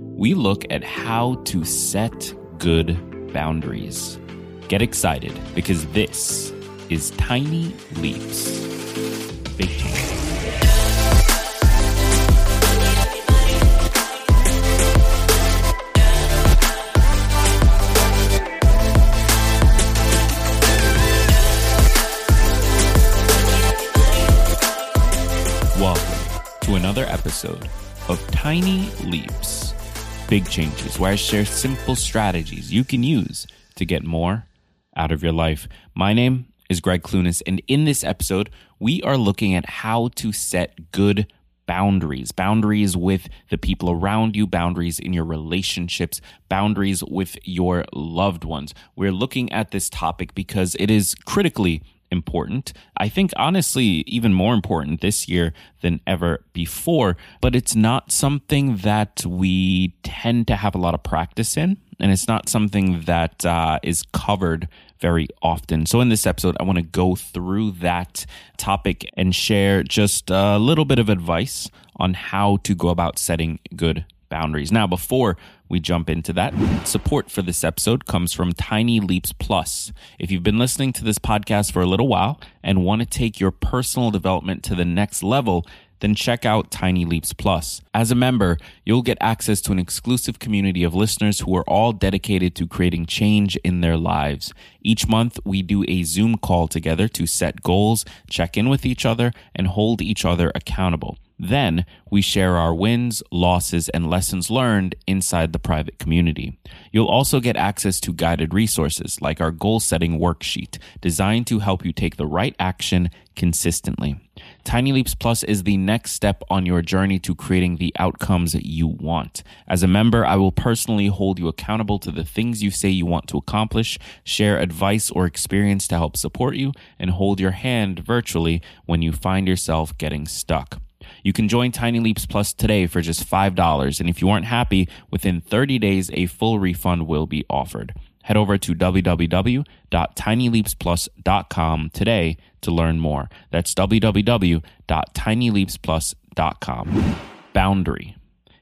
we look at how to set good boundaries. Get excited because this is Tiny Leaps. Big change. Welcome to another episode of Tiny Leaps, Big Changes, where I share simple strategies you can use to get more out of your life. My name is Greg Clunis, and in this episode, we are looking at how to set good boundaries boundaries with the people around you, boundaries in your relationships, boundaries with your loved ones. We're looking at this topic because it is critically important. I think honestly, even more important this year than ever before, but it's not something that we tend to have a lot of practice in. And it's not something that uh, is covered very often. So, in this episode, I want to go through that topic and share just a little bit of advice on how to go about setting good boundaries. Now, before we jump into that, support for this episode comes from Tiny Leaps Plus. If you've been listening to this podcast for a little while and want to take your personal development to the next level, then check out Tiny Leaps Plus. As a member, you'll get access to an exclusive community of listeners who are all dedicated to creating change in their lives. Each month, we do a Zoom call together to set goals, check in with each other, and hold each other accountable. Then we share our wins, losses, and lessons learned inside the private community. You'll also get access to guided resources like our goal setting worksheet designed to help you take the right action consistently. Tiny Leaps Plus is the next step on your journey to creating the outcomes you want. As a member, I will personally hold you accountable to the things you say you want to accomplish, share advice or experience to help support you, and hold your hand virtually when you find yourself getting stuck. You can join Tiny Leaps Plus today for just $5. And if you aren't happy, within 30 days, a full refund will be offered. Head over to www.tinyleapsplus.com today to learn more. That's www.tinyleapsplus.com. Boundary.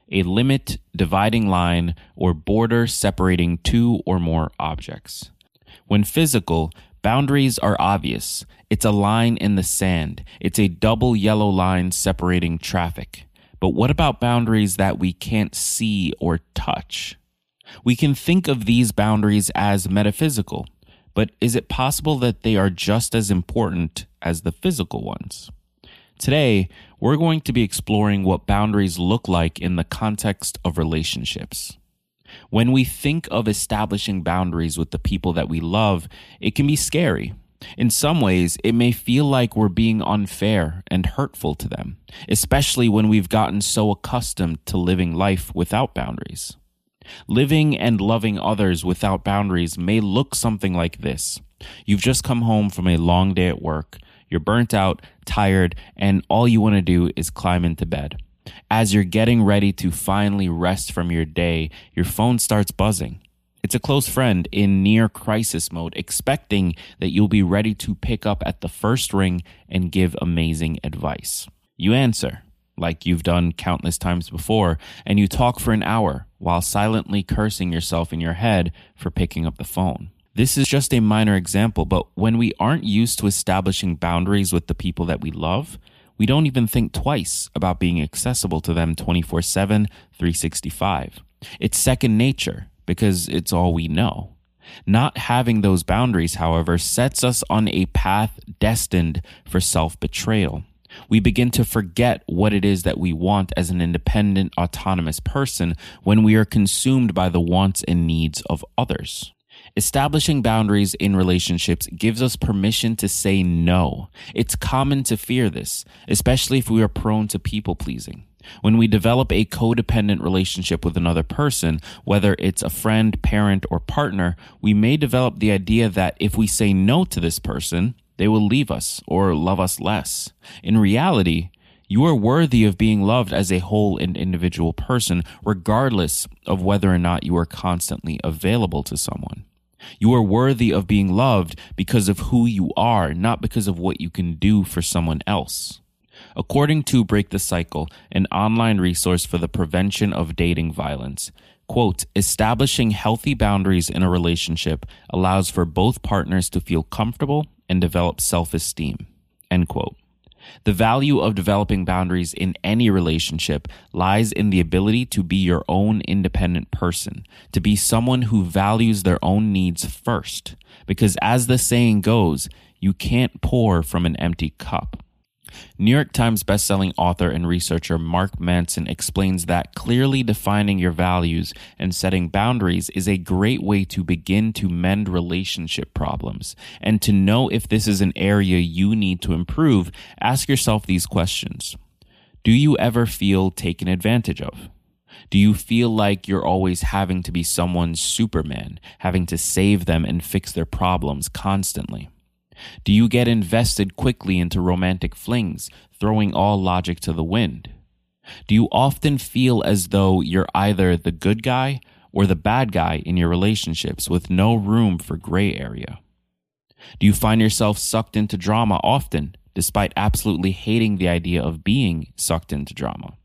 A limit, dividing line, or border separating two or more objects. When physical, Boundaries are obvious. It's a line in the sand. It's a double yellow line separating traffic. But what about boundaries that we can't see or touch? We can think of these boundaries as metaphysical, but is it possible that they are just as important as the physical ones? Today, we're going to be exploring what boundaries look like in the context of relationships. When we think of establishing boundaries with the people that we love, it can be scary. In some ways, it may feel like we're being unfair and hurtful to them, especially when we've gotten so accustomed to living life without boundaries. Living and loving others without boundaries may look something like this. You've just come home from a long day at work, you're burnt out, tired, and all you want to do is climb into bed. As you're getting ready to finally rest from your day, your phone starts buzzing. It's a close friend in near crisis mode, expecting that you'll be ready to pick up at the first ring and give amazing advice. You answer, like you've done countless times before, and you talk for an hour while silently cursing yourself in your head for picking up the phone. This is just a minor example, but when we aren't used to establishing boundaries with the people that we love, we don't even think twice about being accessible to them 24 7, 365. It's second nature because it's all we know. Not having those boundaries, however, sets us on a path destined for self betrayal. We begin to forget what it is that we want as an independent, autonomous person when we are consumed by the wants and needs of others. Establishing boundaries in relationships gives us permission to say no. It's common to fear this, especially if we are prone to people pleasing. When we develop a codependent relationship with another person, whether it's a friend, parent, or partner, we may develop the idea that if we say no to this person, they will leave us or love us less. In reality, you are worthy of being loved as a whole and individual person, regardless of whether or not you are constantly available to someone. You are worthy of being loved because of who you are, not because of what you can do for someone else. According to Break the Cycle, an online resource for the prevention of dating violence, quote, establishing healthy boundaries in a relationship allows for both partners to feel comfortable and develop self-esteem, end quote. The value of developing boundaries in any relationship lies in the ability to be your own independent person, to be someone who values their own needs first. Because as the saying goes, you can't pour from an empty cup. New York Times bestselling author and researcher Mark Manson explains that clearly defining your values and setting boundaries is a great way to begin to mend relationship problems. And to know if this is an area you need to improve, ask yourself these questions. Do you ever feel taken advantage of? Do you feel like you're always having to be someone's Superman, having to save them and fix their problems constantly? Do you get invested quickly into romantic flings, throwing all logic to the wind? Do you often feel as though you're either the good guy or the bad guy in your relationships with no room for gray area? Do you find yourself sucked into drama often, despite absolutely hating the idea of being sucked into drama?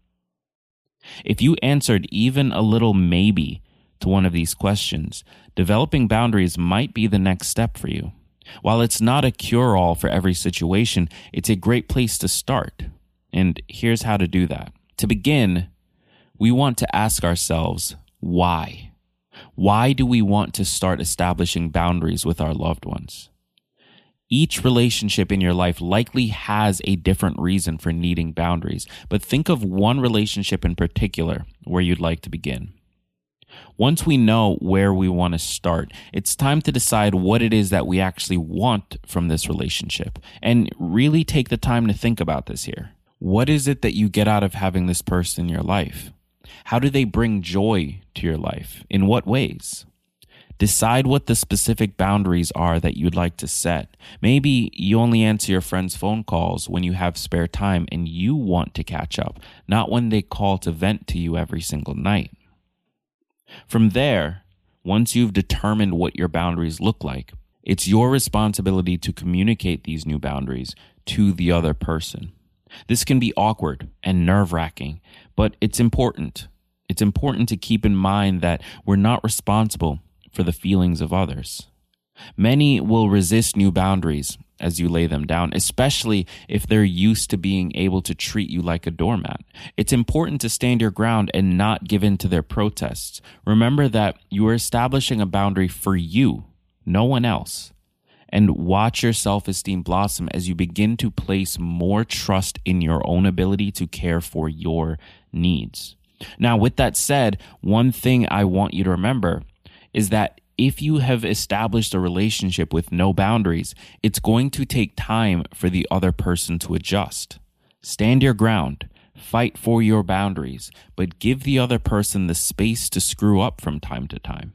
If you answered even a little maybe to one of these questions, developing boundaries might be the next step for you. While it's not a cure all for every situation, it's a great place to start. And here's how to do that. To begin, we want to ask ourselves, why? Why do we want to start establishing boundaries with our loved ones? Each relationship in your life likely has a different reason for needing boundaries, but think of one relationship in particular where you'd like to begin. Once we know where we want to start, it's time to decide what it is that we actually want from this relationship and really take the time to think about this here. What is it that you get out of having this person in your life? How do they bring joy to your life? In what ways? Decide what the specific boundaries are that you'd like to set. Maybe you only answer your friends' phone calls when you have spare time and you want to catch up, not when they call to vent to you every single night. From there, once you've determined what your boundaries look like, it's your responsibility to communicate these new boundaries to the other person. This can be awkward and nerve wracking, but it's important. It's important to keep in mind that we're not responsible for the feelings of others. Many will resist new boundaries as you lay them down, especially if they're used to being able to treat you like a doormat. It's important to stand your ground and not give in to their protests. Remember that you are establishing a boundary for you, no one else. And watch your self esteem blossom as you begin to place more trust in your own ability to care for your needs. Now, with that said, one thing I want you to remember is that if you have established a relationship with no boundaries, it's going to take time for the other person to adjust. Stand your ground, fight for your boundaries, but give the other person the space to screw up from time to time.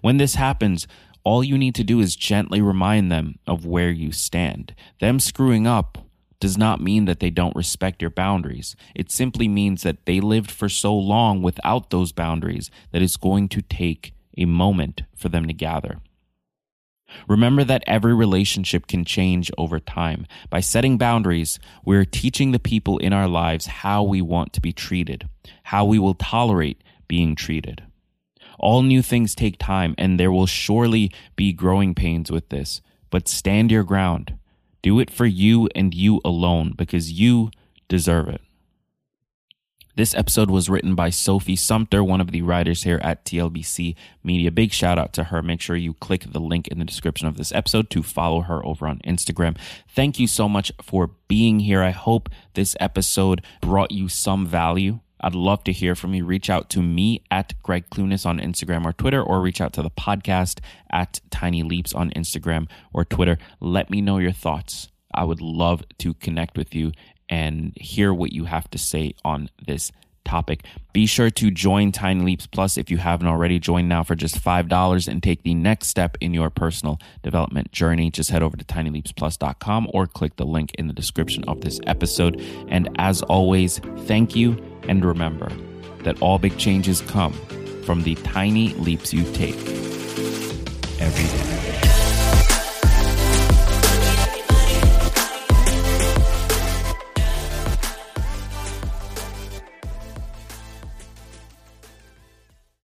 When this happens, all you need to do is gently remind them of where you stand. Them screwing up does not mean that they don't respect your boundaries. It simply means that they lived for so long without those boundaries that it's going to take a moment for them to gather. Remember that every relationship can change over time. By setting boundaries, we're teaching the people in our lives how we want to be treated, how we will tolerate being treated. All new things take time, and there will surely be growing pains with this, but stand your ground. Do it for you and you alone because you deserve it. This episode was written by Sophie Sumter, one of the writers here at TLBC Media. Big shout out to her. Make sure you click the link in the description of this episode to follow her over on Instagram. Thank you so much for being here. I hope this episode brought you some value. I'd love to hear from you. Reach out to me at Greg Clunis on Instagram or Twitter, or reach out to the podcast at Tiny Leaps on Instagram or Twitter. Let me know your thoughts. I would love to connect with you and hear what you have to say on this topic. Be sure to join Tiny Leaps Plus if you haven't already. Join now for just $5 and take the next step in your personal development journey. Just head over to tinyleapsplus.com or click the link in the description of this episode. And as always, thank you and remember that all big changes come from the tiny leaps you take every day.